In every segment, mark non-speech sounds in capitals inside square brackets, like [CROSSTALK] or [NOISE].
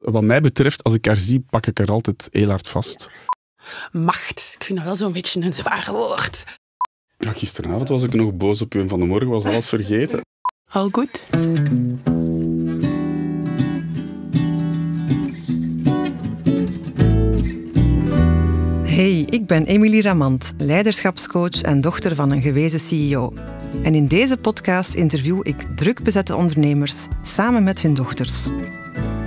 Wat mij betreft, als ik haar zie, pak ik haar altijd heel hard vast. Macht. Ik vind dat wel zo'n beetje een zwaar woord. Ja, gisteravond was ik nog boos op u en van de morgen was alles vergeten. Al goed. Hey, ik ben Emilie Ramant, leiderschapscoach en dochter van een gewezen CEO. En in deze podcast interview ik druk bezette ondernemers samen met hun dochters.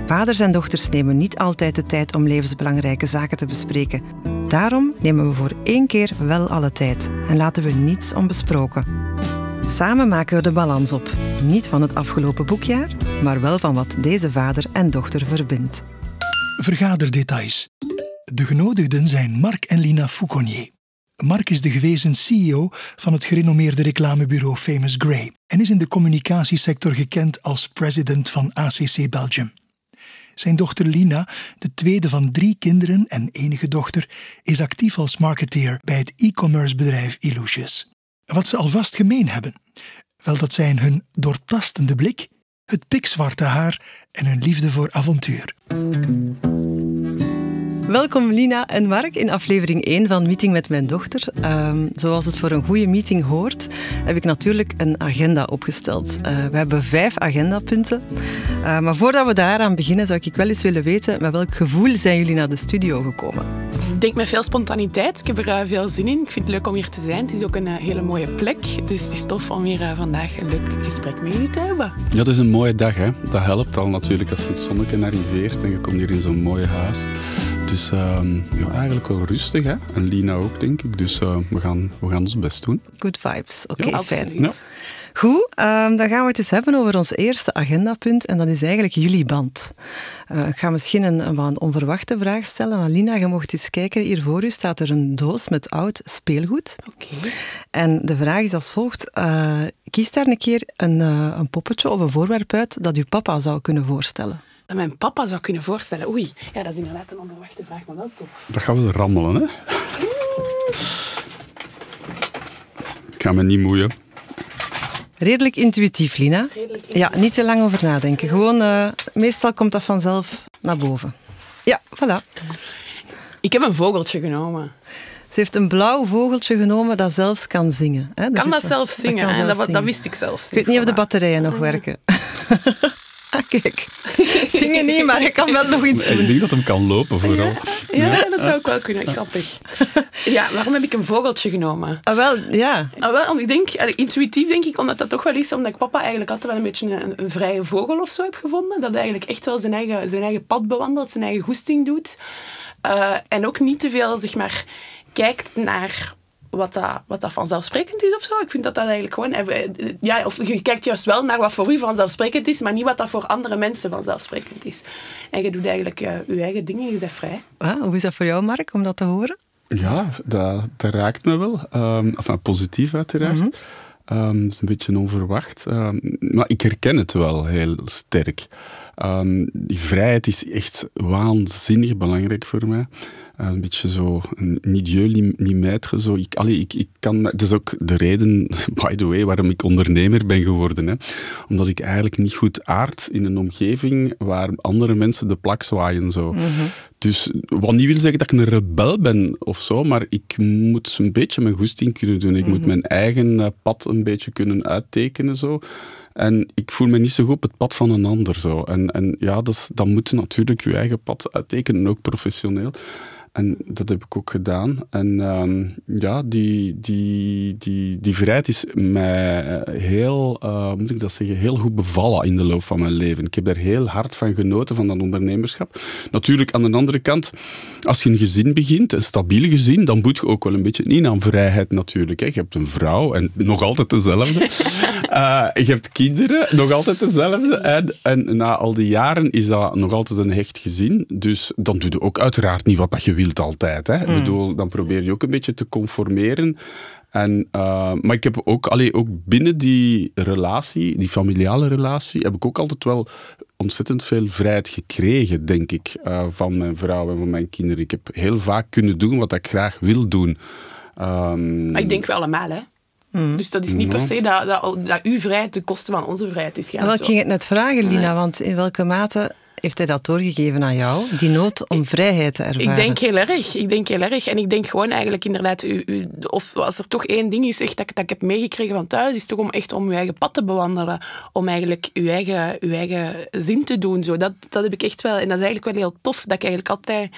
Vaders en dochters nemen niet altijd de tijd om levensbelangrijke zaken te bespreken. Daarom nemen we voor één keer wel alle tijd en laten we niets onbesproken. Samen maken we de balans op. Niet van het afgelopen boekjaar, maar wel van wat deze vader en dochter verbindt. Vergaderdetails. De genodigden zijn Marc en Lina Fouconnier. Marc is de gewezen CEO van het gerenommeerde reclamebureau Famous Grey en is in de communicatiesector gekend als president van ACC Belgium. Zijn dochter Lina, de tweede van drie kinderen en enige dochter, is actief als marketeer bij het e-commerce bedrijf Illusius. Wat ze alvast gemeen hebben? Wel, dat zijn hun doortastende blik, het pikzwarte haar en hun liefde voor avontuur. Welkom Lina en Mark in aflevering 1 van Meeting met mijn dochter. Um, zoals het voor een goede meeting hoort, heb ik natuurlijk een agenda opgesteld. Uh, we hebben vijf agendapunten. Uh, maar voordat we daaraan beginnen, zou ik wel eens willen weten met welk gevoel zijn jullie naar de studio gekomen? Ik denk met veel spontaniteit. Ik heb er uh, veel zin in. Ik vind het leuk om hier te zijn. Het is ook een hele mooie plek. Dus het is tof om hier vandaag een leuk gesprek met jullie te hebben. Ja, het is een mooie dag. Hè? Dat helpt al natuurlijk als het zonnetje arriveert en je komt hier in zo'n mooi huis. Dus uh, ja, eigenlijk wel rustig. Hè? En Lina ook, denk ik. Dus uh, we, gaan, we gaan ons best doen. Good vibes. Oké, okay, ja, fijn. Ja. Goed, um, dan gaan we het eens hebben over ons eerste agendapunt. En dat is eigenlijk jullie band. Uh, ik ga misschien een, een, een, onverwachte vraag stellen. Maar Lina, je mocht eens kijken. Hier voor u staat er een doos met oud speelgoed. Oké. Okay. En de vraag is als volgt. Uh, kies daar een keer een, uh, een poppetje of een voorwerp uit dat uw papa zou kunnen voorstellen dat mijn papa zou kunnen voorstellen. Oei, ja, dat is inderdaad een onverwachte vraag, maar wel tof. Dat gaat wel rammelen, hè? Ik ga me niet moeien. Redelijk intuïtief, Lina. Redelijk intuïtief. Ja, niet te lang over nadenken. Gewoon, uh, meestal komt dat vanzelf naar boven. Ja, voilà. Ik heb een vogeltje genomen. Ze heeft een blauw vogeltje genomen dat zelfs kan zingen. Hè? Kan dat zelf zingen? Dat, dat, zingen. dat, wist ik zelf. Ik weet niet of de batterijen nog werken. [LAUGHS] [LAUGHS] Ah, [LAUGHS] kijk. Zingen niet, maar hij kan wel nog iets doen. Ik denk dat hem kan lopen, vooral. Ja, ja dat zou ik wel kunnen. Grappig. Ja, waarom heb ik een vogeltje genomen? Ah, wel, ja. Ah, wel, ik denk, intuïtief denk ik, omdat dat toch wel is, omdat ik papa eigenlijk altijd wel een beetje een, een vrije vogel of zo heb gevonden. Dat hij eigenlijk echt wel zijn eigen, zijn eigen pad bewandelt, zijn eigen goesting doet. Uh, en ook niet te veel, zeg maar, kijkt naar wat dat, wat dat vanzelfsprekend is of zo. Ik vind dat dat eigenlijk gewoon... Ja, of je kijkt juist wel naar wat voor u vanzelfsprekend is, maar niet wat dat voor andere mensen vanzelfsprekend is. En je doet eigenlijk uh, je eigen dingen, je bent vrij. Ah, hoe is dat voor jou, Mark, om dat te horen? Ja, dat, dat raakt me wel. Um, enfin, positief uiteraard. Mm -hmm. um, dat is een beetje onverwacht. Um, maar ik herken het wel heel sterk. die vrijheid is echt waanzinnig belangrijk voor mij. Uh, een beetje zo, niet je, niet maître. Zo. Ik, allee, ik, ik kan, dat is ook de reden, [LAUGHS] by the way, waarom ik ondernemer ben geworden. Hè. Omdat ik eigenlijk niet goed aard in een omgeving waar andere mensen de plak zwaaien. Zo. Mm -hmm. Dus wat niet wil zeggen dat ik een rebel ben of zo, maar ik moet een beetje mijn goesting kunnen doen. Ik mm -hmm. moet mijn eigen pad een beetje kunnen uittekenen. Zo. En ik voel me niet zo goed op het pad van een ander. Zo. En, en ja, dus, dan moet je natuurlijk je eigen pad uittekenen, ook professioneel. En dat heb ik ook gedaan. En uh, ja, die, die, die, die vrijheid is mij heel, uh, moet ik dat zeggen, heel goed bevallen in de loop van mijn leven. Ik heb daar heel hard van genoten, van dat ondernemerschap. Natuurlijk, aan de andere kant, als je een gezin begint, een stabiel gezin, dan moet je ook wel een beetje in aan vrijheid natuurlijk. Hè. Je hebt een vrouw, en nog altijd dezelfde. uh, [LAUGHS] je hebt kinderen, nog altijd dezelfde. En, en na al die jaren is dat nog altijd een hecht gezin. Dus dan doe je ook uiteraard niet wat je wil altijd. Hè. Mm. Ik bedoel, dan probeer je ook een beetje te conformeren. En, uh, maar ik heb ook, allee, ook binnen die relatie, die familiale relatie, heb ik ook altijd wel ontzettend veel vrijheid gekregen, denk ik, uh, van mijn vrouw en van mijn kinderen. Ik heb heel vaak kunnen doen wat ik graag wil doen. Um, maar ik denk wel allemaal, hè? Mm. Dus dat is niet per se dat, dat, dat uw vrijheid ten koste van onze vrijheid is. Gaan, wel, ik ging het net vragen, Lina, want in welke mate heeft hij dat doorgegeven aan jou? Die nood om vrijheid te ervaren? Ik denk heel erg. Ik denk heel erg. En ik denk gewoon eigenlijk inderdaad, u, u, of als er toch één ding is echt dat, dat ik heb meegekregen van thuis, is toch om echt om uw eigen pad te bewandelen. Om eigenlijk uw eigen, uw eigen zin te doen. Zo. Dat, dat heb ik echt wel. En dat is eigenlijk wel heel tof. Dat ik eigenlijk altijd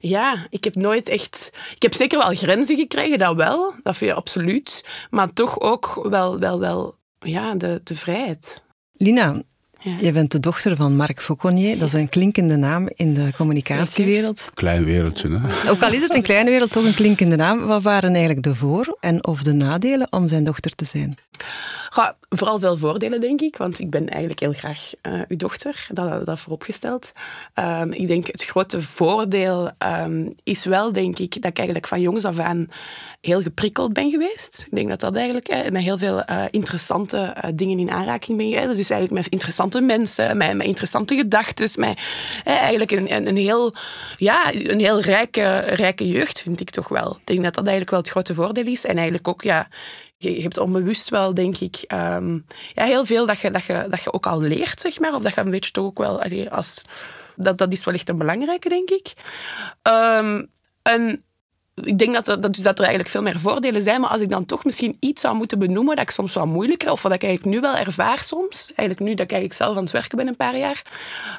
ja, ik heb nooit echt... Ik heb zeker wel grenzen gekregen, dat wel. Dat vind je absoluut. Maar toch ook wel, wel, wel ja, de, de vrijheid. Lina, ja. je bent de dochter van Marc Fauconnier. Dat is een klinkende naam in de communicatiewereld. Klein wereldje, hè? Ook al is het een kleine wereld, toch een klinkende naam. Wat waren eigenlijk de voor- en of de nadelen om zijn dochter te zijn? Vooral veel voordelen, denk ik. Want ik ben eigenlijk heel graag uh, uw dochter. Dat, dat vooropgesteld. Um, ik denk het grote voordeel um, is wel, denk ik, dat ik eigenlijk van jongs af aan heel geprikkeld ben geweest. Ik denk dat dat eigenlijk eh, met heel veel uh, interessante uh, dingen in aanraking ben geweest. Dus eigenlijk met interessante mensen, met, met interessante gedachten. Met eigenlijk een, een, een, heel, ja, een heel rijke, rijke jeugd, vind ik toch wel. Ik denk dat dat eigenlijk wel het grote voordeel is. En eigenlijk ook, ja, je, hebt onbewust wel, denk ik, um, ja, heel veel dat je, dat, je, dat je ook al leert, zeg maar. Of dat je een beetje toch ook wel, allee, als, dat, dat is wel echt een belangrijke, denk ik. Um, en ik denk dat dat, dus dat er eigenlijk veel meer voordelen zijn, maar als ik dan toch misschien iets zou moeten benoemen dat ik soms wat moeilijker, of wat ik eigenlijk nu wel ervaar soms, eigenlijk nu dat ik zelf aan het werken ben een paar jaar,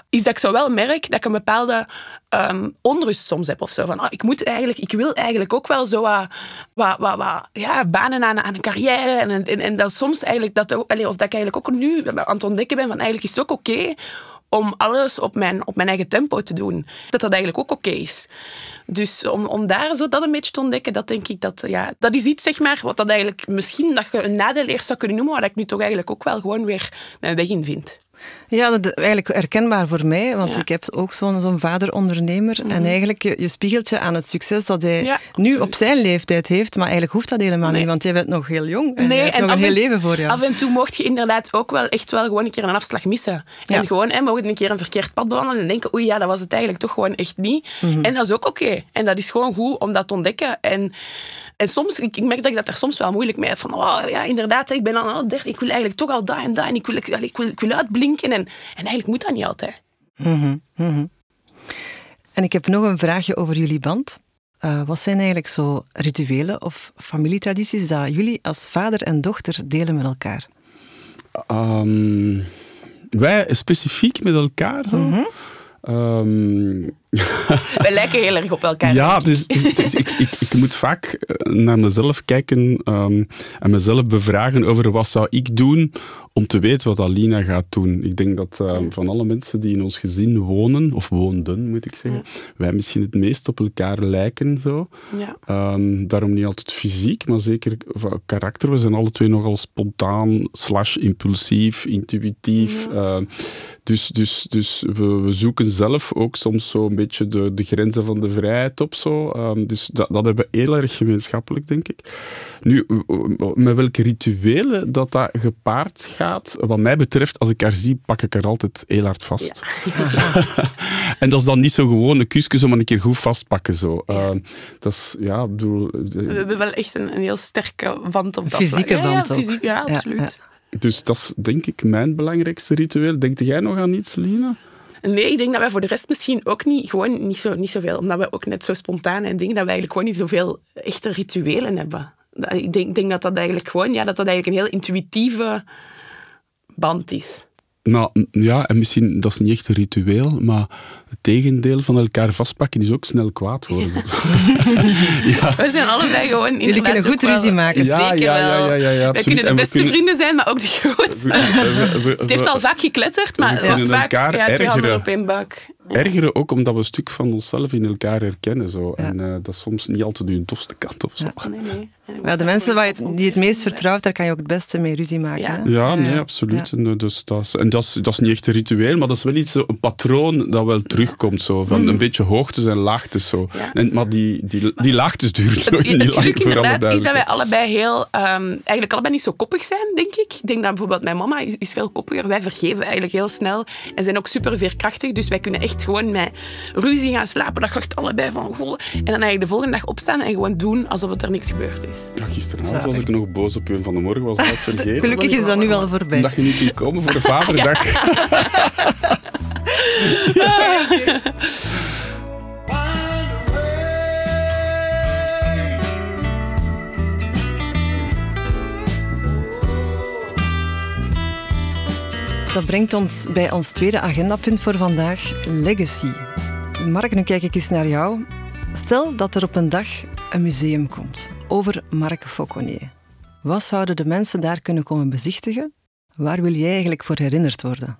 is dat ik zo wel merk dat ik een bepaalde um, onrust soms heb of zo. Van, oh, ik, moet eigenlijk, ik wil eigenlijk ook wel zo wat, wat, wat, wat ja, banen aan, aan een carrière. En, en, en dat soms eigenlijk, dat, of dat ik eigenlijk ook nu aan het ontdekken ben van eigenlijk is het ook oké okay om alles op mijn, op mijn eigen tempo te doen. Dat dat eigenlijk ook oké is. Dus om, om daar zo dat een beetje te ontdekken, dat denk ik dat, ja, dat is iets, zeg maar, wat dat eigenlijk misschien dat je een nadeel eerst zou kunnen noemen, waar ik nu toch eigenlijk ook wel gewoon weer mijn weg in vind. Ja, dat is eigenlijk herkenbaar voor mij, want ik heb ook zo'n zo'n vader-ondernemer. Mm -hmm. En eigenlijk, je, je, spiegelt je aan het succes dat hij ja, nu op zijn leeftijd heeft, maar eigenlijk hoeft dat helemaal nee. niet, want jij bent nog heel jong en nee, en nog een heel leven voor jou. Af en toe mocht je inderdaad ook wel echt wel gewoon een keer een afslag missen. En gewoon, hè, mogen een keer een verkeerd pad bewandelen en denken, oei ja, dat was het eigenlijk toch gewoon echt niet. Mm -hmm. En dat is ook oké. Okay. En dat is gewoon goed om dat te ontdekken. En en soms, ik, ik, merk dat ik dat er soms wel moeilijk mee heb. Van, oh, ja, inderdaad, ik ben al 30, ik wil eigenlijk toch al dat en dat. En ik wil, ik, ik wil, ik wil uitblinken. En, en eigenlijk moet dat niet altijd. Mm -hmm, mm -hmm. En ik heb nog een vraagje over jullie band. Uh, wat zijn eigenlijk zo rituelen of familietradities dat jullie als vader en dochter delen met elkaar? Um, wij specifiek met elkaar zo? Mhm. Mm -hmm. um, [LAUGHS] We lijken heel erg op elkaar. Ja, dus, dus, dus ik, ik, ik, moet vaak naar mezelf kijken um, en mezelf bevragen over wat zou ik doen om te weten wat Alina gaat doen. Ik denk dat um, van alle mensen die in ons gezin wonen, of woonden moet ik zeggen, ja. wij misschien het meest op elkaar lijken. Zo. Ja. Um, daarom niet altijd fysiek, maar zeker van karakter. We zijn alle twee nogal spontaan, slash impulsief, intuïtief. Ja. dus dus, dus we, we zoeken zelf ook soms zo beetje de, de grenzen van de vrijheid op. Zo. Um, dus dat, dat hebben we heel erg gemeenschappelijk, denk ik. Nu, met welke rituelen dat dat gepaard gaat, wat mij betreft, als ik haar zie, pak ik haar altijd heel hard vast. Ja. [LAUGHS] en dat is dan niet zo gewoon een kusje, maar een keer goed vastpakken. Zo. Uh, dat is, ja, bedoel... We hebben wel echt een, een heel sterke band op dat Fysieke vlak. band ja, ja, fysiek, ja, absoluut. Dus dat is denk ik mijn belangrijkste ritueel. Denk jij nog aan iets, Lina? Nee, ik denk dat wij voor de rest misschien ook niet, gewoon niet, zo, niet zoveel, omdat we ook net zo spontaan en dingen, dat wij eigenlijk gewoon niet zoveel echte rituelen hebben. Ik denk, denk dat dat eigenlijk gewoon, ja, dat dat eigenlijk een heel intuïtieve band is. Nou, ja, en misschien, dat is niet echt een ritueel, maar het tegendeel van elkaar vastpakken is ook snel kwaad worden. [LAUGHS] [LAUGHS] ja. We zijn allebei gewoon Jullie kunnen goed ruzie maken. Ja, zeker ja, ja, wel. Ja, ja, Wij kunnen de beste kunnen... vrienden zijn, maar ook de grootste. We, we, we, [LAUGHS] het heeft al vaak gekletterd, maar we vaak ja, twee handen op één bak. Ergeren ook omdat we een stuk van onszelf in elkaar herkennen. Zo. En uh, dat is soms niet altijd hun tofste kant of zo. Nee, nee. Ja, de mensen waar je, die het meest vertrouwt, daar kan je ook het beste mee ruzie maken. Ja, ja nee, absoluut. Dus dat is, en dat, is, dat is niet echt een ritueel, maar dat is wel iets, een patroon dat wel terugkomt. Zo, van een beetje hoogtes en laagtes. Zo. En, maar die, die, die laagtes duren [LAUGHS] nog niet lang voor inderdaad is dat wij allebei heel, um, eigenlijk allebei niet zo koppig zijn, denk ik. Ik denk dat bijvoorbeeld mijn mama is, is veel koppiger. Wij vergeven eigenlijk heel snel en zijn ook super veerkrachtig. Dus wij kunnen echt gewoon met ruzie gaan slapen. Dat gaat allebei van goh. En dan eigenlijk de volgende dag opstaan en gewoon doen alsof het er niks gebeurd is. Ja, gisteravond was ik nog boos op u van de morgen, was dat [LAUGHS] vergeten. Gelukkig is dat nu wel voorbij. Dat je niet kunt komen voor de [LAUGHS] vaderdag. [LAUGHS] Dat brengt ons bij ons tweede agendapunt voor vandaag, legacy. Mark, nu kijk ik eens naar jou. Stel dat er op een dag een museum komt over Marc Fauconnier. Wat zouden de mensen daar kunnen komen bezichtigen? Waar wil jij eigenlijk voor herinnerd worden?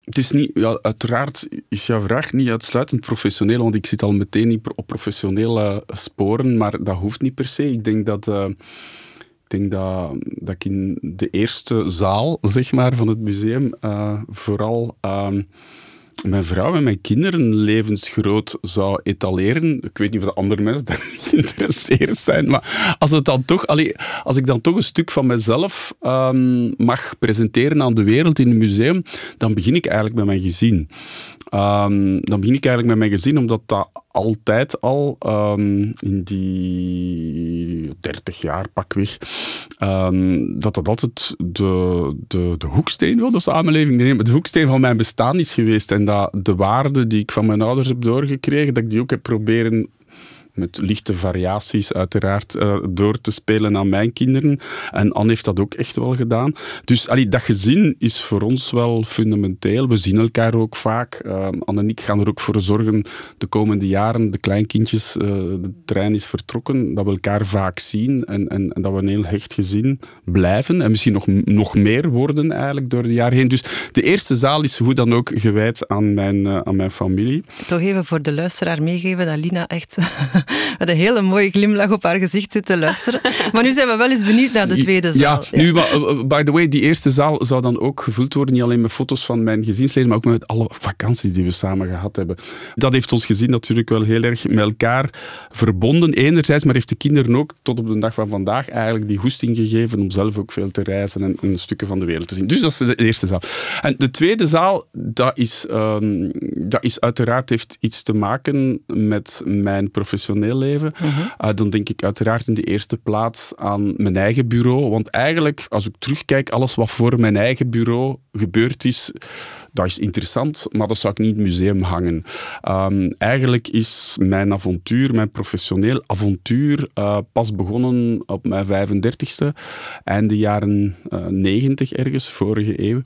Het is niet, ja, uiteraard is jouw vraag niet uitsluitend professioneel, want ik zit al meteen niet op professionele sporen, maar dat hoeft niet per se. Ik denk dat, uh, ik, denk dat, dat ik in de eerste zaal zeg maar, van het museum uh, vooral. Uh, mijn vrouw en mijn kinderen levensgroot zou etaleren. Ik weet niet of de andere mensen daar [LAUGHS] geïnteresseerd zijn, maar als, het dan toch, als ik dan toch een stuk van mezelf um, mag presenteren aan de wereld in een museum, dan begin ik eigenlijk met mijn gezin. Um, dan begin ik eigenlijk met mijn gezin, omdat dat altijd al um, in die 30 jaar pakweg, um, dat dat altijd de, de, de hoeksteen van de samenleving, de hoeksteen van mijn bestaan is geweest. En dat de waarden die ik van mijn ouders heb doorgekregen, dat ik die ook heb proberen met lichte variaties uiteraard uh, door te spelen aan mijn kinderen. En Anne heeft dat ook echt wel gedaan. Dus allee, dat gezin is voor ons wel fundamenteel. We zien elkaar ook vaak. Uh, Anne en ik gaan er ook voor zorgen de komende jaren, de kleinkindjes, uh, de trein is vertrokken, dat we elkaar vaak zien en, en, dat we een heel hecht gezin blijven. En misschien nog, nog meer worden eigenlijk door de jaren heen. Dus de eerste zaal is hoe dan ook gewijd aan mijn, aan mijn familie. Toch even voor de luisteraar meegeven dat Lina echt [LAUGHS] met een hele mooie glimlach op haar gezicht zit te luisteren. Maar nu zijn we wel eens benieuwd naar de tweede zaal. Ja, nu, uh, by the way, die eerste zaal zou dan ook gevuld worden, niet alleen met foto's van mijn gezinsleden, maar ook met alle vakanties die we samen gehad hebben. Dat heeft ons gezin natuurlijk wel heel erg met elkaar verbonden, enerzijds, maar heeft de kinderen ook tot op de dag van vandaag eigenlijk die goesting gegeven om zelf ook veel te reizen en, en stukken van de wereld te zien. Dus dat is de eerste zaal. En de tweede zaal, dat is, um, dat is uiteraard heeft iets te maken met mijn professioneel leven. Uh -huh. uh, dan denk ik uiteraard in de eerste plaats aan mijn eigen bureau. Want eigenlijk, als ik terugkijk, alles wat voor mijn eigen bureau gebeurd is, dat is interessant, maar dat zou ik niet in het museum hangen. Um, eigenlijk is mijn avontuur, mijn professioneel avontuur, uh, pas begonnen op mijn 35ste, einde jaren uh, 90 ergens, vorige eeuw.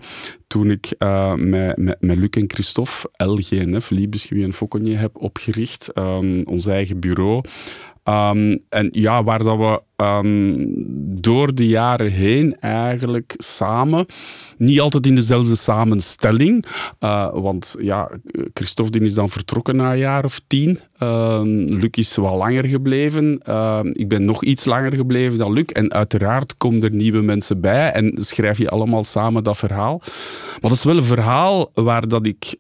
Toen ik uh, met, met, met Luc en Christophe LGNF, Liebesgewie en Fauconnier, heb opgericht, um, ons eigen bureau. Um, en ja, waar dat we um, door de jaren heen eigenlijk samen, niet altijd in dezelfde samenstelling, uh, want ja, Christophe is dan vertrokken na een jaar of tien. Uh, Luc is wel langer gebleven. Ik ben nog iets langer gebleven dan Luc. En uiteraard komen er nieuwe mensen bij en schrijf je allemaal samen dat verhaal. Maar dat is wel een verhaal waar dat ik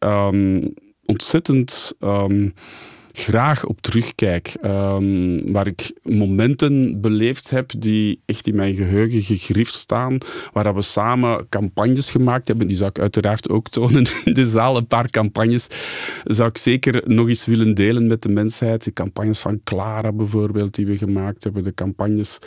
ontzettend graag op terugkijk. Um, waar ik momenten beleefd heb die echt in mijn geheugen gegrift staan. Waar we samen campagnes gemaakt hebben. Die zou ik uiteraard ook tonen [LAUGHS] in de zaal. Een paar campagnes zou ik zeker nog eens willen delen met de mensheid. De campagnes van Clara bijvoorbeeld, die we gemaakt hebben. De campagnes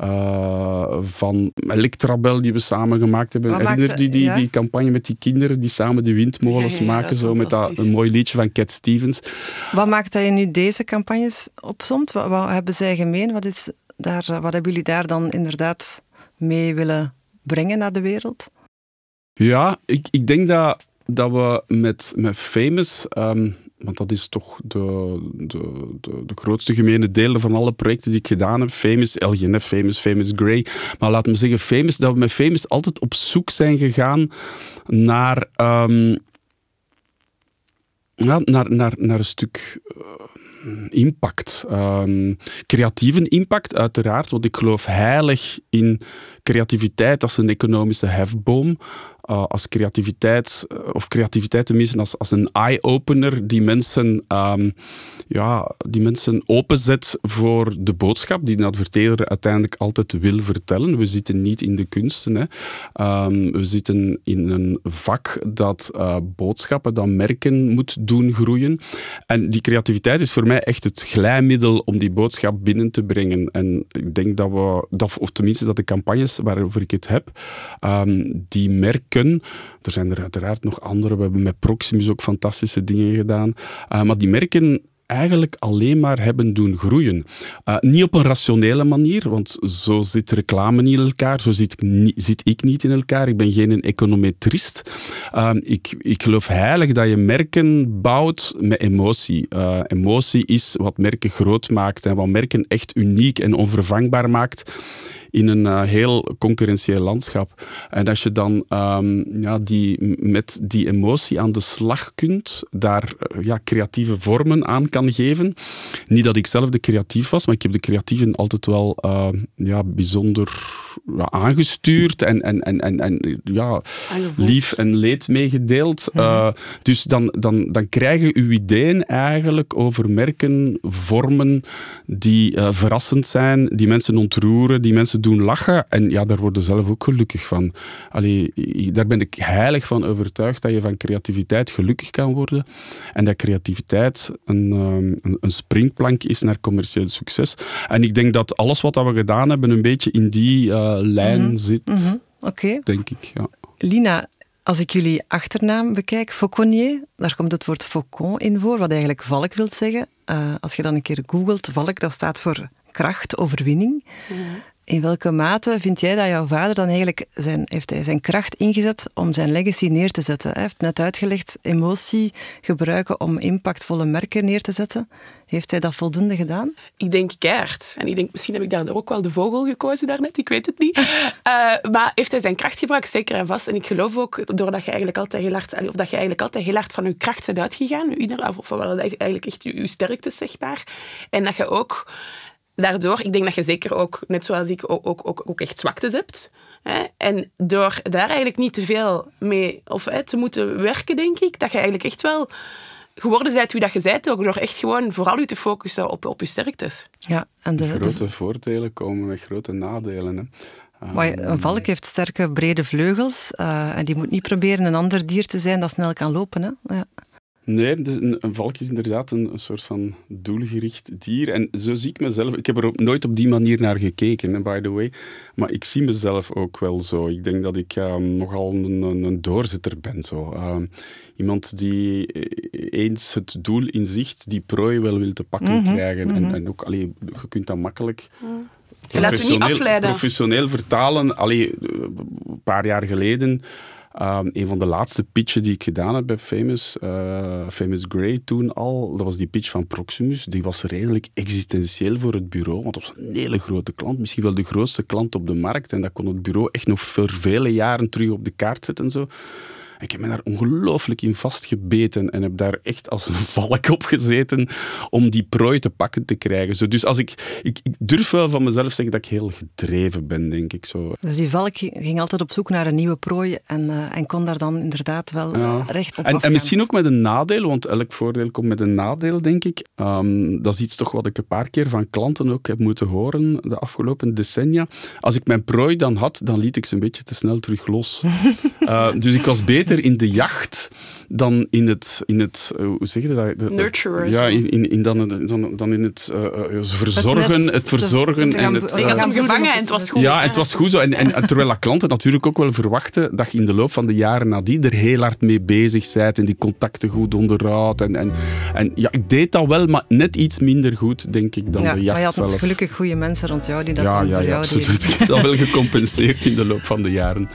uh, van Electrabel die we samen gemaakt hebben. Herinner je die, die, ja? die campagne met die kinderen die samen die windmolens ja, maken? Zo met dat, een mooi liedje van Cat Stevens. Wat maakt dat je nu deze campagnes opzomt? Wat, wat hebben zij gemeen? Wat, is daar, wat hebben jullie daar dan inderdaad mee willen brengen naar de wereld? Ja, ik, ik denk dat, dat we met, met Famous... Um, want dat is toch de, de, de, de, grootste gemene delen van alle projecten die ik gedaan heb. Famous, LGNF, Famous, Famous Grey. Maar laat me zeggen, Famous, dat we met Famous altijd op zoek zijn gegaan naar, um, ja, naar, naar, naar een stuk impact. Um, creatieve impact, uiteraard, want ik geloof heilig in creativiteit als een economische hefboom. Uh, als creativiteit, of creativiteit tenminste als, als een eye-opener die mensen, um, ja, die mensen openzet voor de boodschap die de adverteerder uiteindelijk altijd wil vertellen. We zitten niet in de kunsten. Hè. Um, we zitten in een vak dat uh, boodschappen, dat merken moet doen groeien. En die creativiteit is voor mij mij echt het glijmiddel om die boodschap binnen te brengen. En ik denk dat we, dat, of tenminste dat de campagnes waarover ik het heb, ehm, die merken, er zijn er uiteraard nog andere, we hebben met Proximus ook fantastische dingen gedaan, uh, maar die merken eigenlijk alleen maar hebben doen groeien. Uh, niet op een rationele manier, want zo zit reclame niet in elkaar, zo zit zit ik niet in elkaar. Ik ben geen econometrist. Uh, ik, ik geloof heilig dat je merken bouwt met emotie. Uh, emotie is wat merken groot maakt en wat merken echt uniek en onvervangbaar maakt in een uh, heel concurrentieel landschap. En als je dan um, ja, die, met die emotie aan de slag kunt, daar uh, ja, creatieve vormen aan kan geven. Niet dat ik zelf de creatief was, maar ik heb de creatieven altijd wel uh, ja, bijzonder ja, aangestuurd en, en, en, en, en ja, lief en leed meegedeeld. Mm dus dan, dan, dan krijgen uw ideeën eigenlijk over merken, vormen die verrassend zijn, die mensen ontroeren, die mensen doen lachen. En ja, daar worden zelf ook gelukkig van. Allee, daar ben ik heilig van overtuigd dat je van creativiteit gelukkig kan worden. En dat creativiteit een, ehm, een, een springplank is naar commercieel succes. En ik denk dat alles wat we gedaan hebben een beetje in die uh, lijn mm zit. Mm -hmm. Okay. Denk ik, ja. Lina, als ik jullie achternaam bekijk, Fauconnier, daar komt het woord faucon in voor, wat eigenlijk valk wil zeggen. Uh, als je dan een keer googelt, valk, dat staat voor kracht, overwinning. Mm in welke mate vind jij dat jouw vader dan eigenlijk zijn, heeft hij zijn kracht ingezet om zijn legacy neer te zetten? Hij heeft net uitgelegd, emotie gebruiken om impactvolle merken neer te zetten. Heeft hij dat voldoende gedaan? Ik denk keihard. En ik denk, misschien heb ik daar ook wel de vogel gekozen daarnet, ik weet het niet. uh, [LAUGHS] maar heeft hij zijn kracht gebruikt? Zeker en vast. En ik geloof ook, doordat je eigenlijk altijd heel hard, of dat je eigenlijk altijd heel hard van je kracht bent uitgegaan, of wel eigenlijk echt je, je sterkte, zeg maar. En dat je ook daardoor, ik denk dat je zeker ook, net zoals ik, ook, ook, ook, ook echt zwaktes hebt. Hè? En door daar eigenlijk niet te veel mee of hè, te moeten werken, denk ik, dat je eigenlijk echt wel geworden bent wie dat je bent, ook door echt gewoon vooral je te focussen op, op je sterktes. Ja, en de, grote voordelen komen met grote nadelen. Hè. Maar een valk heeft sterke, brede vleugels uh, en die moet niet proberen een ander dier te zijn dat snel kan lopen. Hè? Ja. Nee, een, een, valk is inderdaad een, een, soort van doelgericht dier. En zo zie ik mezelf. Ik heb er nooit op die manier naar gekeken, by the way. Maar ik zie mezelf ook wel zo. Ik denk dat ik uh, nogal een, een, doorzitter ben. Zo. Uh, iemand die eens het doel in zicht, die prooi wel wil te pakken mm -hmm, krijgen. Mm -hmm. en, mhm. en, ook, allee, je kunt dat makkelijk. Mm. Laat je niet afleiden. Professioneel vertalen. Allee, een paar jaar geleden Um, een van de laatste pitchen die ik gedaan heb bij Famous, uh, Famous Grey toen al, dat was die pitch van Proximus. Die was redelijk existentieel voor het bureau, want dat was een hele grote klant, misschien wel de grootste klant op de markt. En dat kon het bureau echt nog voor vele jaren terug op de kaart zetten en zo. Ik heb me daar ongelooflijk in vastgebeten en heb daar echt als een [LAUGHS] valk op gezeten om die prooi te pakken te krijgen. Zo, dus als ik, ik, ik, durf wel van mezelf zeggen dat ik heel gedreven ben, denk ik. Zo. Dus die valk ging altijd op zoek naar een nieuwe prooi en, uh, en kon daar dan inderdaad wel ja. recht op en, en, misschien ook met een nadeel, want elk voordeel komt met een nadeel, denk ik. Um, dat is iets toch wat ik een paar keer van klanten ook heb moeten horen de afgelopen decennia. Als ik mijn prooi dan had, dan liet ik ze een beetje te snel terug los. uh, [LAUGHS] dus ik was beter in de jacht dan in het, in het uh, hoe zeg je dat? De, Nurturer. Ja, in, in, in dan, dan, dan in het uh, verzorgen, het, het verzorgen. En het, ik had hem gevangen en het was goed. Ja, en het was goed zo. En, en [LAUGHS] terwijl dat klanten natuurlijk ook wel verwachten dat je in de loop van de jaren nadien er heel hard mee bezig bent en die contacten goed onderhoudt. En, en, en ja, ik deed dat wel, maar net iets minder goed, denk ik, dan ja, de jacht maar je had zelf. gelukkig goede mensen rond jou die dat ja, ja, voor ja, jou absoluut. deden. Ik heb dat wel gecompenseerd in de loop van de jaren.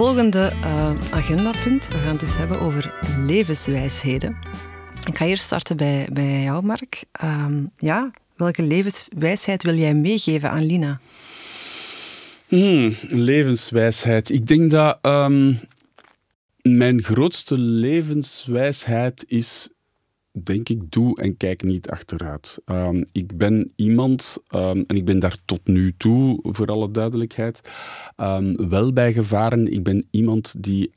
Volgende uh, agendapunt. We gaan het eens hebben over levenswijsheden. Ik ga eerst starten bij, bij jou, Mark. Um, ja, welke levenswijsheid wil jij meegeven aan Lina? Hmm, levenswijsheid. Ik denk dat um, mijn grootste levenswijsheid is denk ik, doe en kijk niet achteruit. Um, ik ben iemand, um, en ik ben daar tot nu toe, voor alle duidelijkheid, um, wel bij gevaren. Ik ben iemand die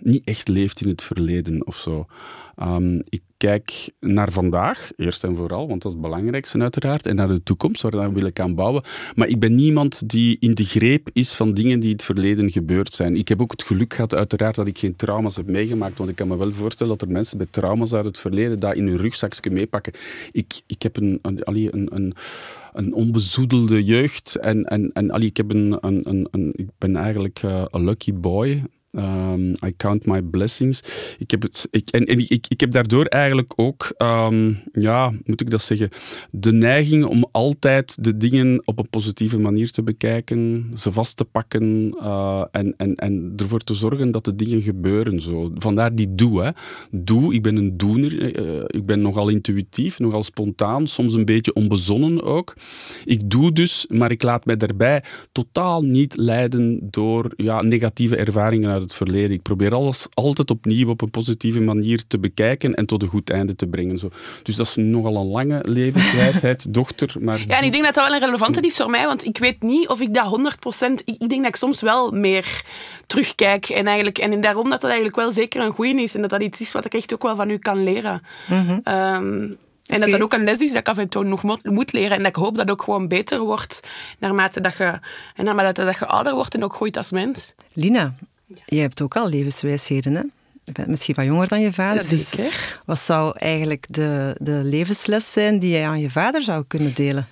niet echt leeft in het verleden of zo. Ehm, ik kijk naar vandaag, eerst en vooral, want dat is het belangrijkste uiteraard, en naar de toekomst, waar wil ik aan bouwen. Maar ik ben niemand die in de greep is van dingen die in het verleden gebeurd zijn. Ik heb ook het geluk gehad, uiteraard, dat ik geen trauma's heb meegemaakt, want ik kan me wel voorstellen dat er mensen met trauma's uit het verleden dat in hun rugzakje meepakken. Ik, ik heb een, een, een, een onbezoedelde jeugd. En, en, en ik, heb een, een, een, ik ben eigenlijk uh, een lucky boy. Um, I count my blessings. Ik heb, het, ik, en, en ik, ik heb daardoor eigenlijk ook, um, ja, moet ik dat zeggen, de neiging om altijd de dingen op een positieve manier te bekijken, ze vast te pakken uh, en, en, en ervoor te zorgen dat de dingen gebeuren. Zo. Vandaar die doe. Hè. Doe, ik ben een doener. Uh, ik ben nogal intuïtief, nogal spontaan, soms een beetje onbezonnen ook. Ik doe dus, maar ik laat mij daarbij totaal niet leiden door ja, negatieve ervaringen uit het verleden. Ik probeer alles altijd opnieuw op een positieve manier te bekijken en tot een goed einde te brengen. Zo. Dus dat is nogal een lange levenswijsheid, [LAUGHS] dochter. Maar ja, en ik denk dat dat wel een relevante is voor mij, want ik weet niet of ik dat 100%... Ik, ik denk dat ik soms wel meer terugkijk en, eigenlijk, en daarom dat dat eigenlijk wel zeker een goeie is en dat dat iets is wat ik echt ook wel van u kan leren. Mm -hmm. En dat dat ook een les is dat ik af en toe nog moet leren. En dat ik hoop dat het ook gewoon beter wordt naarmate dat je, en naarmate dat je ouder wordt en ook groeit als mens. Lina, je hebt ook al levenswijsheden, hè? Je bent misschien wat jonger dan je vader. Dus wat zou eigenlijk de, de levensles zijn die jij aan je vader zou kunnen delen?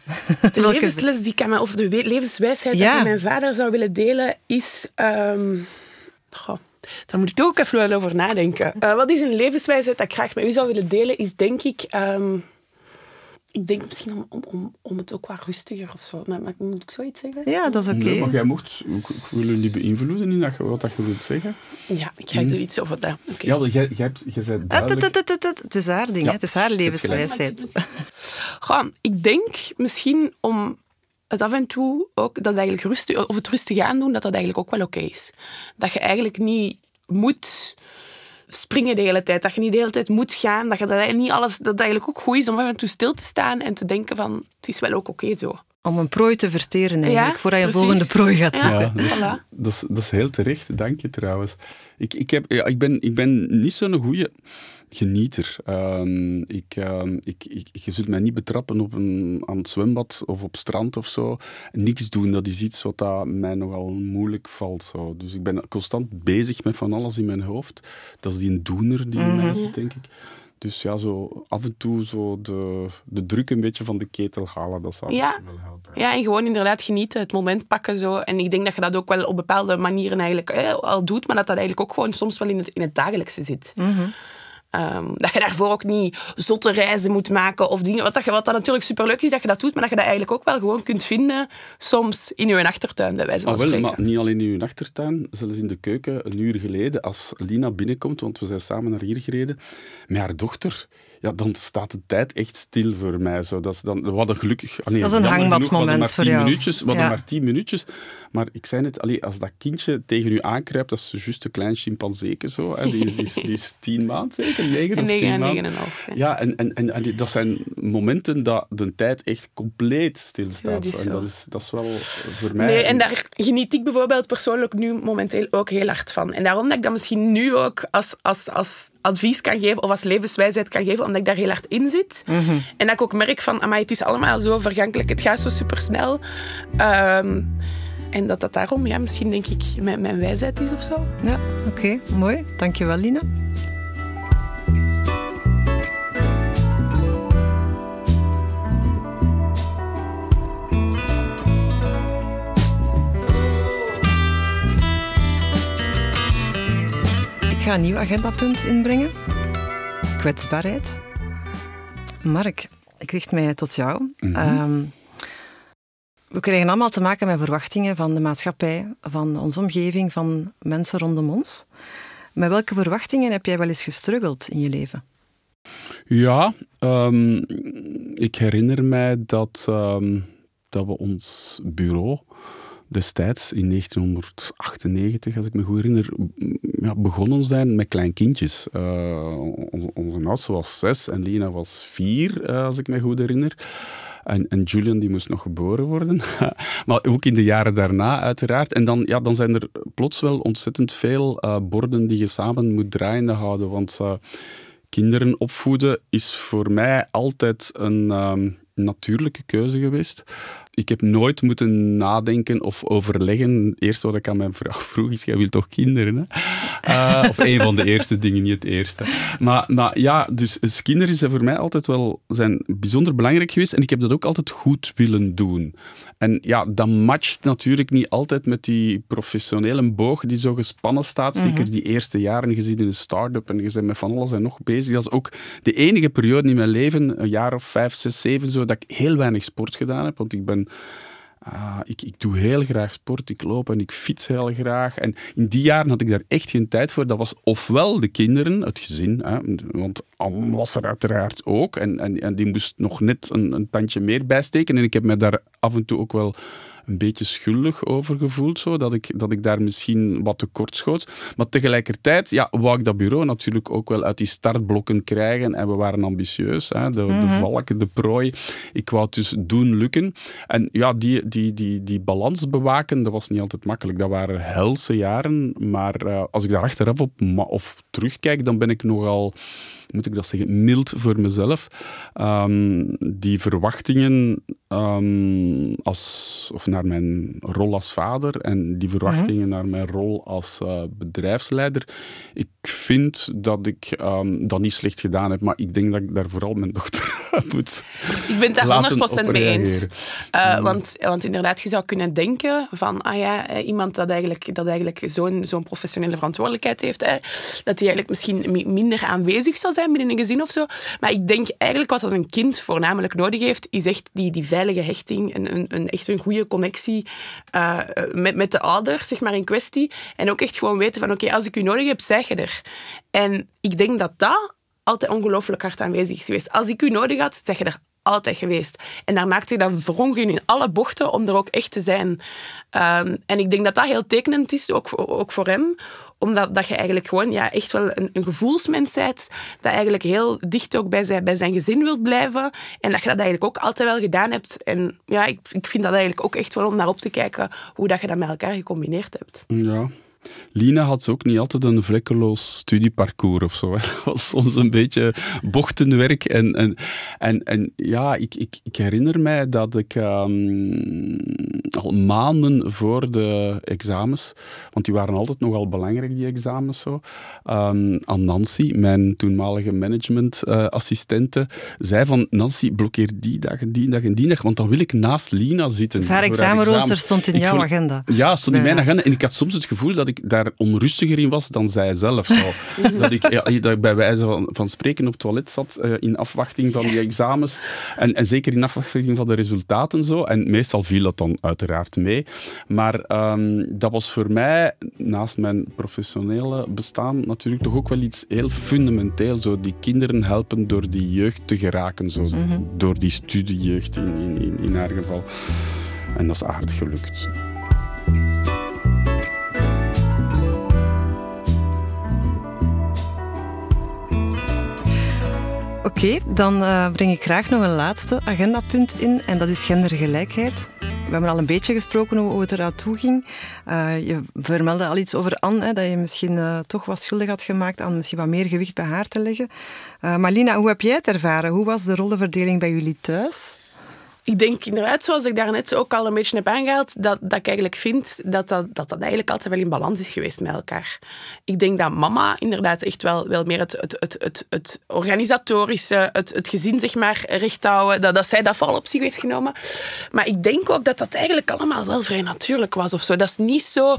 De [LAUGHS] levensles die ik aan mijn, of de levenswijsheid die ik aan mijn vader zou willen delen is... Um, goh, daar moet ik toch ook even over nadenken. Uh, wat is een levenswijsheid dat ik graag met u zou willen delen, is denk ik... Um, ik denk misschien om, om, om, om het ook wat rustiger of zo. Maar, maar moet ik zoiets zeggen? Ja, dat is oké. Okay. maar jij mocht, ik, ik wil je niet beïnvloeden in dat, wat dat je wilt zeggen. Ja, ik ga er iets over dat. Okay. Ja, jij, jij, hebt, jij zei duidelijk... Het is haar ding, ja, het is haar levenswijsheid. [LAUGHS] Gewoon, ik denk misschien om het af en toe ook, dat eigenlijk rustig, of het rustig aandoen, dat dat eigenlijk ook wel oké okay is. Dat je eigenlijk niet moet springen de hele tijd. Dat je niet de hele tijd moet gaan. Dat, je dat, niet alles, dat eigenlijk ook goed is om af en toe stil te staan en te denken van het is wel ook oké zo. Om een prooi te verteren eigenlijk, ja, voordat je een volgende prooi gaat zoeken. Ja, dat, is, voilà. dat, is, dat, is, heel terecht, dank je trouwens. Ik, ik, heb, ja, ik, ben, ik ben niet zo'n goede genieter. Uh, ik, ik, ik, je zult mij niet betrappen op een, aan het zwembad of op strand of zo. Niks doen, dat is iets wat dat mij nogal moeilijk valt. Zo. Dus ik ben constant bezig met van alles in mijn hoofd. Dat is die een doener die in mij mhm. zit, denk ik. Dus ja, zo af en toe zo de, de druk een beetje van de ketel halen, dat zou ja. wel helpen. Ja, en gewoon inderdaad genieten, het moment pakken zo. En ik denk dat je dat ook wel op bepaalde manieren eigenlijk eh, al doet, maar dat dat eigenlijk ook gewoon soms wel in het, in het dagelijkse zit. Mm Um, dat je daarvoor ook niet zotte reizen moet maken of dingen. Wat, dat, wat dat natuurlijk superleuk is dat je dat doet, maar dat je dat eigenlijk ook wel gewoon kunt vinden soms in je achtertuin, bij wijze van ah, wel, spreken. Maar niet alleen in je achtertuin, zelfs in de keuken. Een uur geleden, als Lina binnenkomt, want we zijn samen naar hier gereden, met haar dochter ja, dan staat de tijd echt stil voor mij. Zo. Dat is dan, wat een gelukkig... Ah, nee, dat is een hangmatmoment voor jou. Minuutjes, we hadden maar tien minuutjes. Maar ik zei net, allee, als dat kindje tegen u aankruipt, dat is juist een klein chimpanseeke zo. Hè. Die, die, is, die is [LAUGHS] tien maanden zeker, negen of tien maanden. Negen en half. Ja, en, en, en, dat zijn momenten dat de tijd echt compleet stilstaat. Ja, en dat is, dat is wel voor mij... Nee, en daar geniet ik bijvoorbeeld persoonlijk nu momenteel ook heel hard van. En daarom dat ik dat misschien nu ook als, als, als advies kan geven, of als levenswijsheid kan geven, omdat ik daar heel hard in zit. Mm -hmm. En dat ik ook merk van, amai, het is allemaal zo vergankelijk, het gaat zo supersnel. Um, en dat dat daarom, ja, misschien denk ik, mijn, mijn wijsheid is of zo. Ja, oké, okay, mooi. Dankjewel, Lina. Ik ga een nieuw agendapunt inbrengen. Kwetsbaarheid. Mark, ik richt mij tot jou. Mm -hmm. um, we krijgen allemaal te maken met verwachtingen van de maatschappij, van onze omgeving, van mensen rondom ons. Met welke verwachtingen heb jij wel eens gestruggeld in je leven? Ja, um, ik herinner mij dat, um, dat we ons bureau destijds in 1998, als ik me goed herinner, ja, begonnen zijn met klein kindjes. Uh, onze, onze oudste was zes en Lina was vier, uh, als ik me goed herinner. En, en, Julian die moest nog geboren worden. [LAUGHS] maar ook in de jaren daarna, uiteraard. En dan, ja, dan zijn er plots wel ontzettend veel uh, borden die je samen moet draaiende houden. Want kinderen opvoeden is voor mij altijd een ehm, natuurlijke keuze geweest. Ik heb nooit moeten nadenken of overleggen. Het eerste wat ik aan mijn vrouw [LAUGHS] vroeg is, jij wilt toch kinderen? Hè? Uh, of een van de eerste dingen, niet het eerste. Maar, maar ja, dus, dus kinderen zijn voor mij altijd wel zijn bijzonder belangrijk geweest en ik heb dat ook altijd goed willen doen. En ja, dat matcht natuurlijk niet altijd met die professionele boog die zo gespannen staat. Mhm. Zeker die eerste jaren gezien in een start-up en je bent met van alles en nog bezig. Dat is ook de enige periode in mijn leven, een jaar of vijf, zes, zeven, zo, dat ik heel weinig sport gedaan heb. Want ik ben Ah, ik, ik doe heel graag sport, ik loop en ik fiets heel graag. En in die jaren had ik daar echt geen tijd voor. Dat was ofwel de kinderen, het gezin, hè, want Anne was er uiteraard ook. En, en, en die moest nog net een, een tandje meer bijsteken. En ik heb me daar af en toe ook wel een beetje schuldig over gevoeld, zo, dat, ik, dat ik daar misschien wat tekort schoot. Maar tegelijkertijd ja, wou ik dat bureau natuurlijk ook wel uit die startblokken krijgen. En we waren ambitieus, hè, de, de mhm. valken, de prooi. Ik wou het dus doen lukken. En ja, die, die, die, die balans bewaken, dat was niet altijd makkelijk. Dat waren helse jaren, maar uh, als ik daar achteraf op of terugkijk, dan ben ik nogal moet ik dat zeggen, mild voor mezelf. Um, die verwachtingen um, als, of naar mijn rol als vader en die verwachtingen naar mijn rol als uh, bedrijfsleider. Ik vind dat ik um, dat niet slecht gedaan heb, maar ik denk dat ik daar vooral mijn [LAUGHS] dochter moet Ik ben het daar 100% mee eens. Uh, want, want inderdaad, je zou kunnen denken van, ah ja, iemand dat eigenlijk, dat eigenlijk zo'n zo'n professionele verantwoordelijkheid heeft, hè, dat hij eigenlijk misschien minder aanwezig zou zijn binnen een gezin of zo. Maar ik denk eigenlijk wat dat een kind voornamelijk nodig heeft, is echt die, die veilige hechting, een, een, echt een goede connectie uh, met, met de ouder, zeg maar, in kwestie. En ook echt gewoon weten van, oké, als ik u nodig heb, zeg je er. En ik denk dat dat altijd ongelooflijk hard aanwezig is geweest. Als ik u nodig had, zeg je er altijd geweest. En daar maakt zich dan wrongen in alle bochten om er ook echt te zijn. Um, en ik denk dat dat heel tekenend is, ook ook voor hem, omdat dat je eigenlijk gewoon ja, echt wel een, een gevoelsmens bent, dat eigenlijk heel dicht ook bij zijn, bij zijn gezin wilt blijven. En dat je dat eigenlijk ook altijd wel gedaan hebt. En ja, ik, ik vind dat eigenlijk ook echt wel om naar op te kijken hoe dat je dat met elkaar gecombineerd hebt. Ja, Lina had ook niet altijd een vlekkeloos studieparcours of zo. Het [LAUGHS] was soms een beetje bochtenwerk. En, en, en, en ja, ik, ik, ik herinner mij dat ik um, al maanden voor de examens, want die waren altijd nogal belangrijk, die examens zo, um, aan Nancy, mijn toenmalige managementassistente, uh, zei van Nancy, blokkeer die dag en die dag en die dag, want dan wil ik naast Lina zitten. Dus haar examenrooster stond in jouw agenda? Ja, stond in mijn agenda. En ik had soms het gevoel dat ik daar onrustiger in was dan zij zelf. Zo. [LAUGHS] dat, ik, ja, dat ik bij wijze van, van spreken op het toilet zat uh, in afwachting van die examens. En, en zeker in afwachting van de resultaten. Zo. En meestal viel dat dan uiteraard mee. Maar um, dat was voor mij, naast mijn professionele bestaan, natuurlijk toch ook wel iets heel fundamenteel. Zo die kinderen helpen door die jeugd te geraken. Zo. Mm -hmm. Door die studiejeugd in, in, in haar geval. En dat is aardig gelukt. Oké, dan uh, breng ik graag nog een laatste agendapunt in en dat is gendergelijkheid. We hebben al een beetje gesproken over hoe het eraan toe ging. Uh, je vermeldde al iets over Anne, dat je misschien uh, toch wat schuldig had gemaakt aan misschien wat meer gewicht bij haar te leggen. Marlina, hoe heb jij het ervaren? Hoe was de rollenverdeling bij jullie thuis? Ik denk inderdaad, zoals ik daarnet ook al een beetje heb aangehaald, dat, dat ik eigenlijk vind dat dat, dat dat eigenlijk altijd wel in balans is geweest met elkaar. Ik denk dat mama inderdaad echt wel, wel meer het, het, het, het, het organisatorische, het, het gezin zeg maar recht houden, dat, dat zij dat vooral op zich heeft genomen. Maar ik denk ook dat dat eigenlijk allemaal wel vrij natuurlijk was of zo. Dat is niet zo...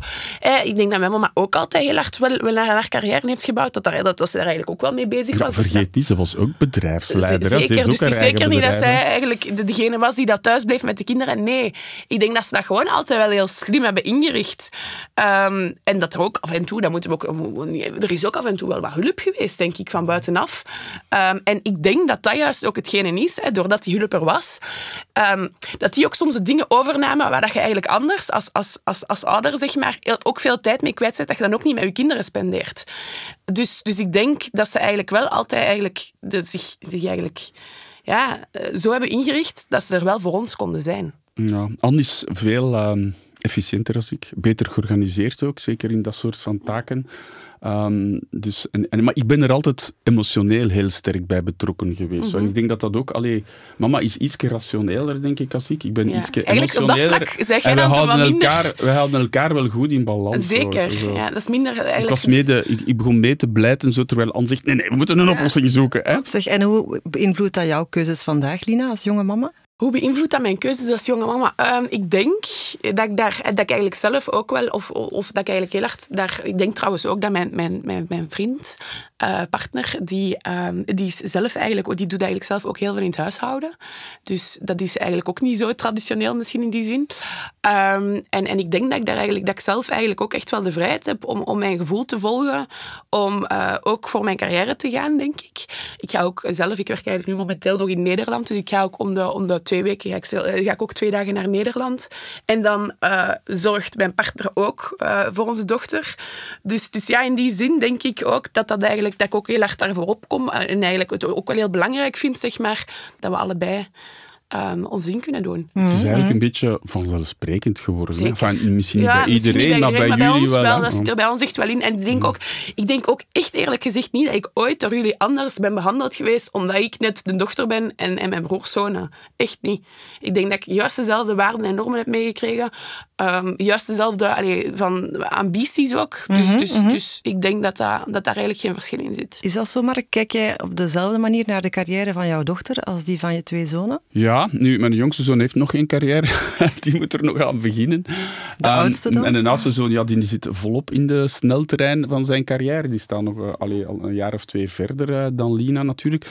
ik denk dat mijn mama ook altijd heel hard wel, wel naar haar carrière heeft gebouwd, dat, daar, dat, dat ze daar eigenlijk ook wel mee bezig was. vergeet niet, ze was ook bedrijfsleider. Zeker, dus het is zeker niet dat zij eigenlijk degene was die dat thuis bleef met de kinderen. Nee, ik denk dat ze dat gewoon altijd wel heel slim hebben ingericht. Um, en dat er ook af en toe, dat moeten we ook, er is ook af en toe wel wat hulp geweest, denk ik, van buitenaf. Um, en ik denk dat dat juist ook hetgene is, hè, doordat die hulp er was, um, dat die ook soms de dingen overnamen waar dat je eigenlijk anders als, als, als, als ouder zeg maar, ook veel tijd mee kwijt zet, dat je dan ook niet met je kinderen spendeert. Dus, dus ik denk dat ze eigenlijk wel altijd eigenlijk de, zich, zich eigenlijk ja, eh, zo hebben ingericht dat ze er wel voor ons konden zijn. Ja, Anne is veel... Uh efficiënter als ik. Beter georganiseerd ook, zeker in dat soort van taken. Ehm, dus, en, en, maar ik ben er altijd emotioneel heel sterk bij betrokken geweest. Mhm. En ik denk dat dat ook... Allee, mama is iets rationeler, denk ik, als ik. Ik ben Ja. iets Eigenlijk op dat emotioneler. vlak zeg jij en we dan zo houden, wat minder- elkaar, we houden elkaar wel goed in balans. Zeker. hoor. Zo. Ja, dat is minder Ik, was mede, ik, ik begon mee te blijten, zo, terwijl Anne zegt, nee, nee, we moeten een oplossing zoeken. Hè? Zeg, en hoe beïnvloedt dat jouw keuzes vandaag, Lina, als jonge mama? Hoe beïnvloedt dat mijn keuzes als jonge mama? Ehm, ik denk dat ik daar, dat ik eigenlijk zelf ook wel, of, of dat ik eigenlijk heel hard daar, ik denk trouwens ook dat mijn, mijn, mijn, mijn vriend, eh, partner, die, ehm, die is zelf eigenlijk, die doet eigenlijk zelf ook heel veel in het huishouden. Dus dat is eigenlijk ook niet zo traditioneel misschien in die zin. Ehm, en, en ik denk dat ik daar eigenlijk, dat ik zelf eigenlijk ook echt wel de vrijheid heb om, om mijn gevoel te volgen, om eh, ook voor mijn carrière te gaan, denk ik. Ik ga ook zelf, ik werk eigenlijk nu momenteel nog in Nederland, dus ik ga ook om de, om de twee weken, ga ik, eh, ga ook twee dagen naar Nederland. En dan eh, zorgt mijn partner ook eh, voor onze dochter. Dus, dus ja, in die zin denk ik ook dat, dat, eigenlijk, dat ik ook heel hard daarvoor opkom. En eigenlijk het ook wel heel belangrijk vind, zeg maar, dat we allebei ehm, ons kunnen doen. Het is eigenlijk een beetje vanzelfsprekend geworden. Hè? Enfin, misschien niet bij misschien iedereen, niet maar bij jullie ons wel. Dat zit er bij ons echt wel in. En ik denk, ook, ik denk ook echt eerlijk gezegd niet dat ik ooit door jullie anders ben behandeld geweest, omdat ik net de dochter ben en, en mijn broers zonen. Echt niet. Ik denk dat ik juist dezelfde waarden en normen heb meegekregen. Ehm, juist dezelfde allee, van ambities ook. Dus, Mhm, dus, dus ik denk dat, dat, dat daar eigenlijk geen verschil in zit. Is dat zo, Mark? Kijk jij op dezelfde manier naar de carrière van jouw dochter als die van je twee zonen? Ja, nu, mijn jongste zoon heeft nog geen carrière. [LAUGHS] die moet er nog aan beginnen. De oudste dan? En de oudste zoon, ja, die zit volop in de snelterrein van zijn carrière. Die staat nog allee, al een jaar of twee verder eh, dan Lina natuurlijk.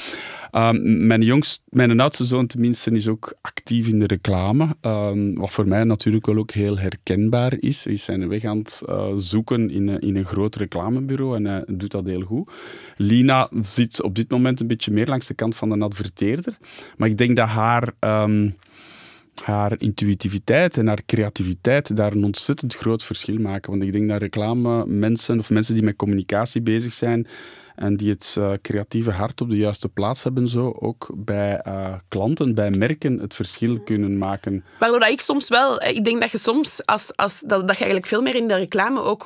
Ehm, mijn, jongst, mijn oudste zoon tenminste is ook actief in de reclame. Ehm, wat voor mij natuurlijk wel ook heel herkenbaar is. Hij is zijn weg aan het eh, zoeken in, in een groot reclamebureau en hij doet dat heel goed. Lina zit op dit moment een beetje meer langs de kant van een adverteerder. Maar ik denk dat haar... ehm, haar intuïtiviteit en haar creativiteit daar een ontzettend groot verschil maken. Want ik denk dat reclame mensen of mensen die met communicatie bezig zijn en die het eh, creatieve hart op de juiste plaats hebben, zo ook bij eh, klanten, bij merken het verschil kunnen maken. Waardoor dat ik soms wel, eh, ik denk dat je soms, als, als, dat, dat je eigenlijk veel meer in de reclame ook,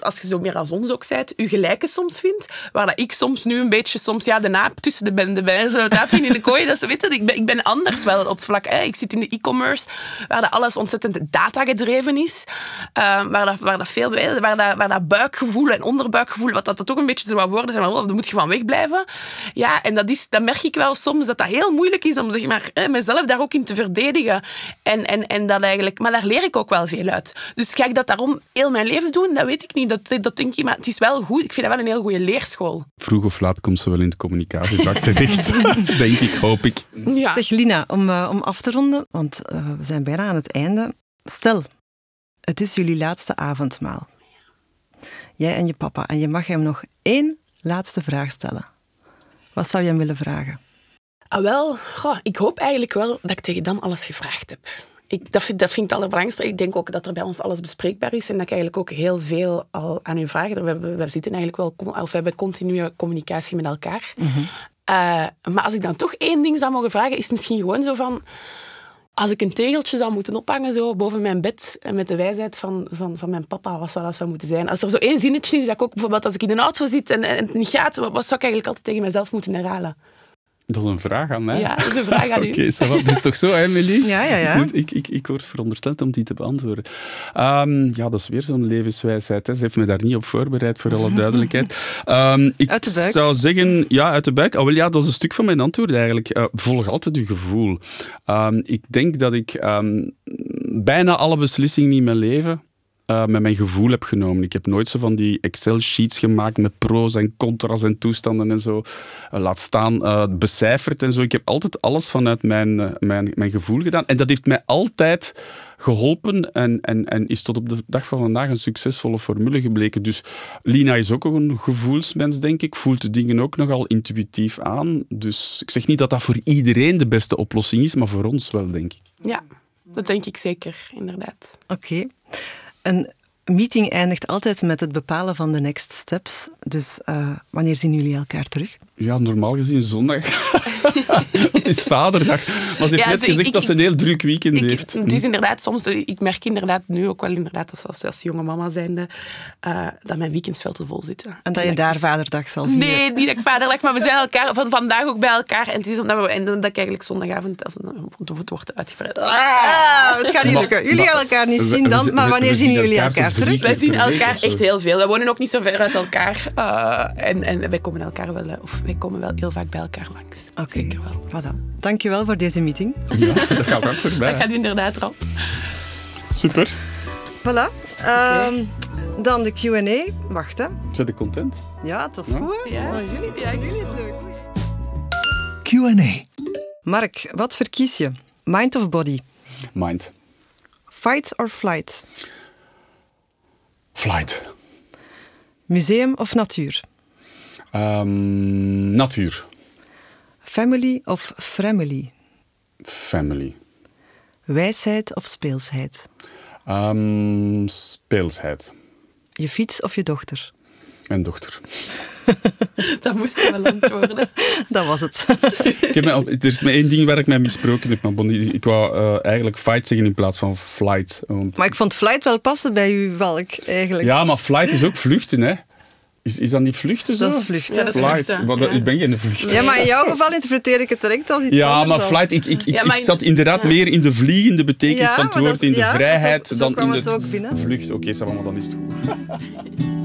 als je zo meer als ons ook zei, je gelijke soms vindt. Waar dat ik soms nu een beetje, soms ja, de naap tussen de benden bij, zo aapje in de kooi, dat weet je, ik, ben, ik ben anders wel op het vlak. Hè. Ik zit in de e-commerce, waar dat alles ontzettend data gedreven is. waar, dat, waar dat veel, waar dat, waar dat buikgevoel en onderbuikgevoel, wat dat er toch een beetje zo wat woorden zijn, maar oh, daar moet je van wegblijven. Ja, en dat, is, dat merk ik wel soms, dat dat heel moeilijk is om zeg maar, hè, mezelf daar ook in te verdedigen. En, en, en dat eigenlijk, maar daar leer ik ook wel veel uit. Dus ga ik dat daarom heel mijn leven doen? Dat weet ik niet. Dat, dat denk ik, maar het is wel goed. Ik vind dat wel een heel goede leerschool. Vroeg of laat komt ze wel in het communicatievak terecht, [LAUGHS] denk ik, hoop ik. Ja. Zeg Lina, om, eh, om af te ronden, want eh, we zijn bijna aan het einde. Stel, het is jullie laatste avondmaal. Jij en je papa, en je mag hem nog één laatste vraag stellen. Wat zou je hem willen vragen? Ah, wel, goh, ik hoop eigenlijk wel dat ik tegen dan alles gevraagd heb. Ik, dat, vind, dat vind ik het allerbelangrijkste. Ik denk ook dat er bij ons alles bespreekbaar is en dat ik eigenlijk ook heel veel al aan u vraag. We, hebben- we zitten eigenlijk wel, of we hebben continue communicatie met elkaar. Eh, maar als ik dan toch één ding zou mogen vragen, is het misschien gewoon zo van... Als ik een tegeltje zou moeten ophangen zo boven mijn bed en met de wijsheid van, van, van mijn papa, wat zou dat zo moeten zijn? Als er zo één zinnetje is dat ik ook bijvoorbeeld als ik in een auto zit en, en het niet gaat, wat, wat zou ik eigenlijk altijd tegen mezelf moeten herhalen? Dat is een vraag aan mij. Ja, dat is een vraag aan u. [LAUGHS] Oké, dat is toch zo, hè, Emily? Ja, ja, ja. Ik, moet- ik, ik, ik word verondersteld om die te beantwoorden. Ehm, ja, dat is weer zo'n levenswijsheid. Hè. Ze heeft me daar niet op voorbereid, voor alle [LAUGHS] duidelijkheid. Ehm, ik Uit de buik. zou zeggen, ja, uit de buik. Oh, wel, ja, dat is een stuk van mijn antwoord eigenlijk. Eh, volg altijd je gevoel. Ehm, ik denk dat ik ehm, bijna alle beslissingen in mijn leven eh, met mijn gevoel heb genomen. Ik heb nooit zo van die Excel-sheets gemaakt met pro's en contra's en toestanden en zo. Eh, laat staan, eh, becijferd en zo. Ik heb altijd alles vanuit mijn, mijn, mijn gevoel gedaan. En dat heeft mij altijd geholpen en, en, en is tot op de dag van vandaag een succesvolle formule gebleken. Dus Lina is ook een gevoelsmens, denk ik. Voelt de dingen ook nogal intuïtief aan. Dus ik zeg niet dat dat voor iedereen de beste oplossing is, maar voor ons wel, denk ik. Ja, dat denk ik zeker, inderdaad. Oké. Een meeting eindigt altijd met het bepalen van de next steps. Dus uh, wanneer zien jullie elkaar terug? Ja, normaal gezien zondag. [LAUGHS] het is vaderdag. Maar ze heeft ja, net gezegd ik, dat ze een heel druk weekend ik, heeft. Het is inderdaad soms... Ik merk inderdaad nu ook wel inderdaad als, als jonge mama zijnde uh, dat mijn weekends veel te vol zitten. En dat je daar dus- vaderdag zal vieren? Nee, niet dat ik vaderdag, maar we zijn elkaar van vandaag ook bij elkaar. En het is omdat we, en dat ik eigenlijk zondagavond het wordt uitgebreid. Ah, het gaat niet lukken. Jullie gaan elkaar niet zien dan, maar wanneer zien jullie elkaar terug? Wij zien elkaar echt heel veel. We wonen ook niet zo ver uit elkaar. Uh, en, en wij komen elkaar wel, of wij komen wel heel vaak bij elkaar langs. Oké, Zeker wel. Voilà. Dankjewel voor deze meeting. Ja, dat gaat [LAUGHS] ook voorbij. Dat gaat inderdaad erop. Super. Voilà. Okay. Um, dan de Q&A. Wacht, hè. Zijn je content? Ja, het was ja. goed. Ja, oh, jullie, ja, jullie het leuk. Q&A. Mark, wat verkies je? Mind of body? Mind. Fight or flight? Flight. Museum of natuur? Um, natuur. Family of family? Family. Wijsheid of speelsheid? Um, speelsheid. Je fiets of je dochter? Mijn dochter. [LAUGHS] dat moest wel antwoorden. [LAUGHS] dat was het. [LAUGHS] ik heb mij, er is maar één ding waar ik mij misproken heb. Maar ik wou uh, eigenlijk fight zeggen in plaats van flight. Want... Maar ik vond flight wel passen bij uw valk, eigenlijk. Ja, maar flight is ook vluchten, hè. Is, is dat niet vluchten zo? Dat is vluchten. Ja, dat is vluchten. Maar dat, ik ben geen vluchten. Ja, maar in jouw geval interpreteer ik het direct als iets ja, anders. Ja, maar flight, ik, ik, ik, ja, maar ik zat inderdaad ja. meer in de vliegende betekenis van het woord, dat, in de vrijheid, zo, zo dan in het, het vlucht. Oké, okay, maar dan is het goed.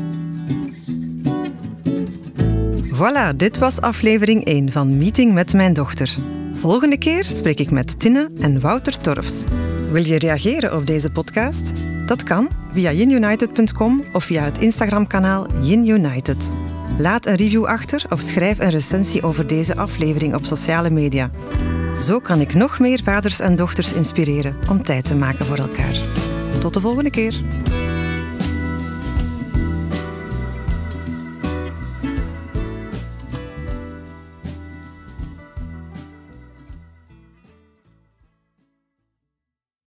Voilà, dit was aflevering 1 van Meeting met mijn dochter. Volgende keer spreek ik met Tinne en Wouter Torfs. Wil je reageren op deze podcast? Dat kan via yinunited.com of via het Instagram-kanaal YinUnited. Laat een review achter of schrijf een recensie over deze aflevering op sociale media. Zo kan ik nog meer vaders en dochters inspireren om tijd te maken voor elkaar. Tot de volgende keer.